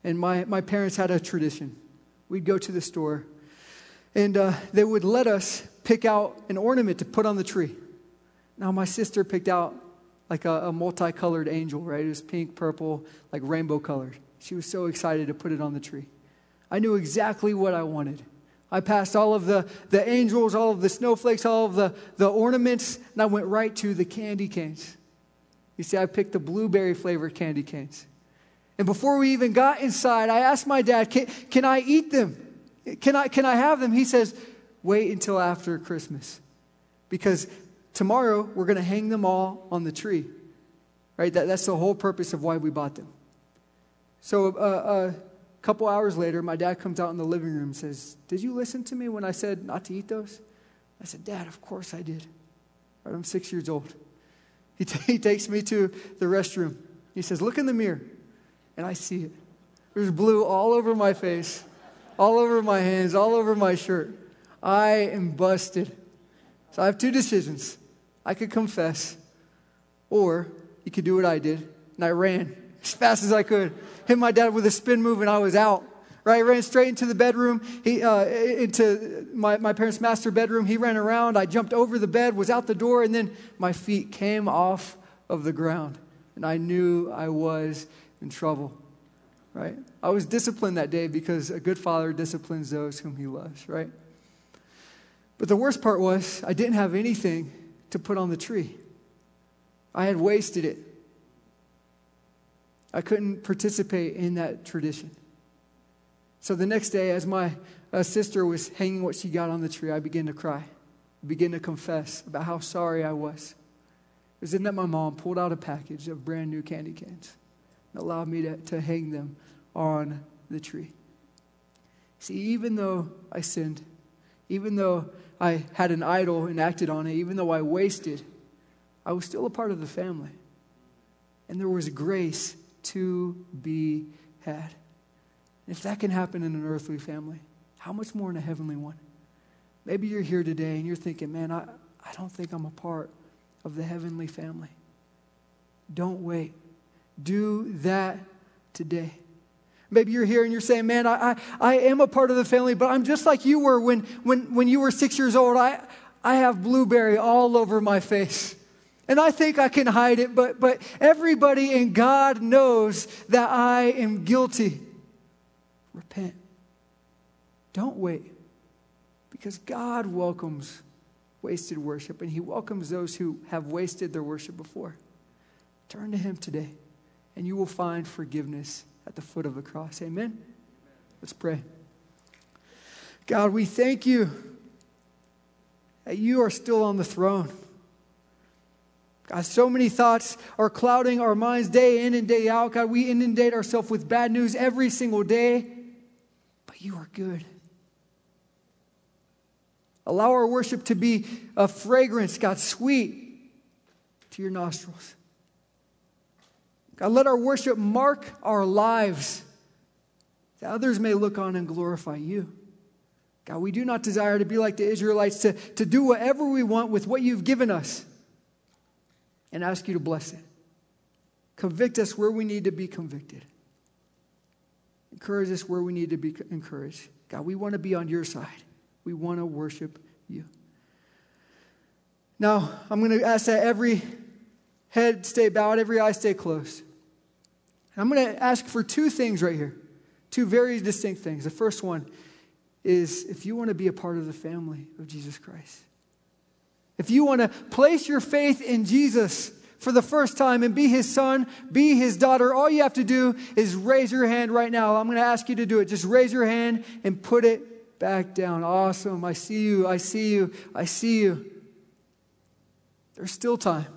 and my, my parents had a tradition. We'd go to the store, and uh, they would let us pick out an ornament to put on the tree. Now, my sister picked out like a, a multicolored angel, right? It was pink, purple, like rainbow colored. She was so excited to put it on the tree. I knew exactly what I wanted. I passed all of the, the angels, all of the snowflakes, all of the, the ornaments, and I went right to the candy canes. You see, I picked the blueberry flavored candy canes. And before we even got inside, I asked my dad, can, can I eat them? Can I, can I have them? He says, wait until after Christmas. Because tomorrow we're going to hang them all on the tree. Right? That, that's the whole purpose of why we bought them. So uh, a couple hours later, my dad comes out in the living room and says, Did you listen to me when I said not to eat those? I said, Dad, of course I did. Right, I'm six years old. He, t- he takes me to the restroom. He says, Look in the mirror. And I see it. There's blue all over my face, all over my hands, all over my shirt. I am busted. So I have two decisions. I could confess, or you could do what I did, and I ran as fast as I could. Hit my dad with a spin move, and I was out. Right, I ran straight into the bedroom, he, uh, into my, my parents' master bedroom. He ran around. I jumped over the bed, was out the door, and then my feet came off of the ground. And I knew I was in trouble. Right? I was disciplined that day because a good father disciplines those whom he loves, right? But the worst part was I didn't have anything to put on the tree. I had wasted it. I couldn't participate in that tradition. So the next day, as my uh, sister was hanging what she got on the tree, I began to cry, I began to confess about how sorry I was. It was then that my mom pulled out a package of brand new candy canes and allowed me to, to hang them on the tree. See, even though I sinned, even though I had an idol and acted on it, even though I wasted, I was still a part of the family. And there was grace to be had. If that can happen in an earthly family, how much more in a heavenly one? Maybe you're here today and you're thinking, man, I, I don't think I'm a part of the heavenly family. Don't wait. Do that today. Maybe you're here and you're saying, man, I, I, I am a part of the family, but I'm just like you were when, when, when you were six years old. I, I have blueberry all over my face. And I think I can hide it, but, but everybody in God knows that I am guilty. Repent. Don't wait. Because God welcomes wasted worship, and He welcomes those who have wasted their worship before. Turn to Him today, and you will find forgiveness at the foot of the cross. Amen? Let's pray. God, we thank you that you are still on the throne. God, so many thoughts are clouding our minds day in and day out. God, we inundate ourselves with bad news every single day, but you are good. Allow our worship to be a fragrance, God, sweet to your nostrils. God, let our worship mark our lives that others may look on and glorify you. God, we do not desire to be like the Israelites, to, to do whatever we want with what you've given us and ask you to bless it. Convict us where we need to be convicted. Encourage us where we need to be encouraged. God, we want to be on your side. We want to worship you. Now, I'm going to ask that every head stay bowed, every eye stay closed. I'm going to ask for two things right here, two very distinct things. The first one is if you want to be a part of the family of Jesus Christ, if you want to place your faith in Jesus for the first time and be his son, be his daughter, all you have to do is raise your hand right now. I'm going to ask you to do it. Just raise your hand and put it back down. Awesome. I see you. I see you. I see you. There's still time.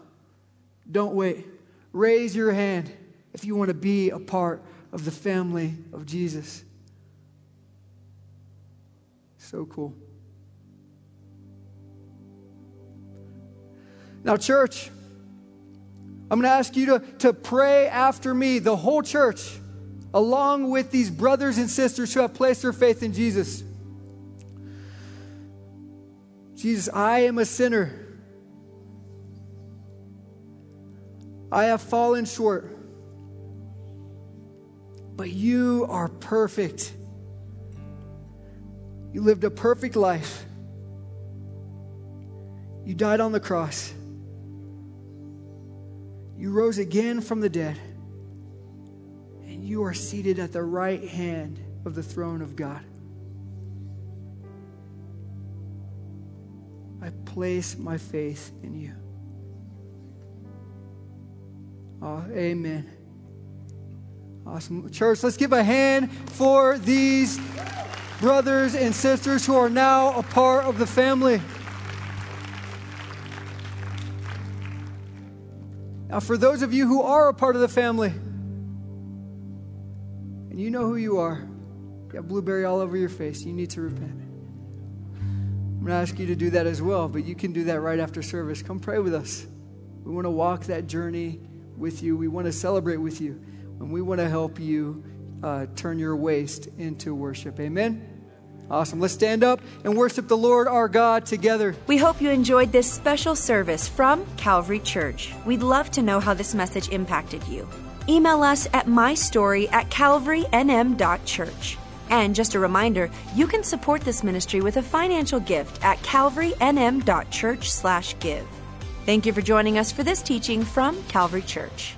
Don't wait. Raise your hand if you want to be a part of the family of Jesus. So cool. Now, church, I'm going to ask you to, to pray after me, the whole church, along with these brothers and sisters who have placed their faith in Jesus. Jesus, I am a sinner. I have fallen short. But you are perfect. You lived a perfect life. You died on the cross. You rose again from the dead, and you are seated at the right hand of the throne of God. I place my faith in you. Oh, amen. Awesome. Church, let's give a hand for these brothers and sisters who are now a part of the family. Now, for those of you who are a part of the family, and you know who you are, you have blueberry all over your face, you need to repent. I'm going to ask you to do that as well, but you can do that right after service. Come pray with us. We want to walk that journey with you, we want to celebrate with you, and we want to help you uh, turn your waste into worship. Amen. Awesome. Let's stand up and worship the Lord our God together. We hope you enjoyed this special service from Calvary Church. We'd love to know how this message impacted you. Email us at mystory at calvarynm.church. And just a reminder, you can support this ministry with a financial gift at calvarynm.church slash give. Thank you for joining us for this teaching from Calvary Church.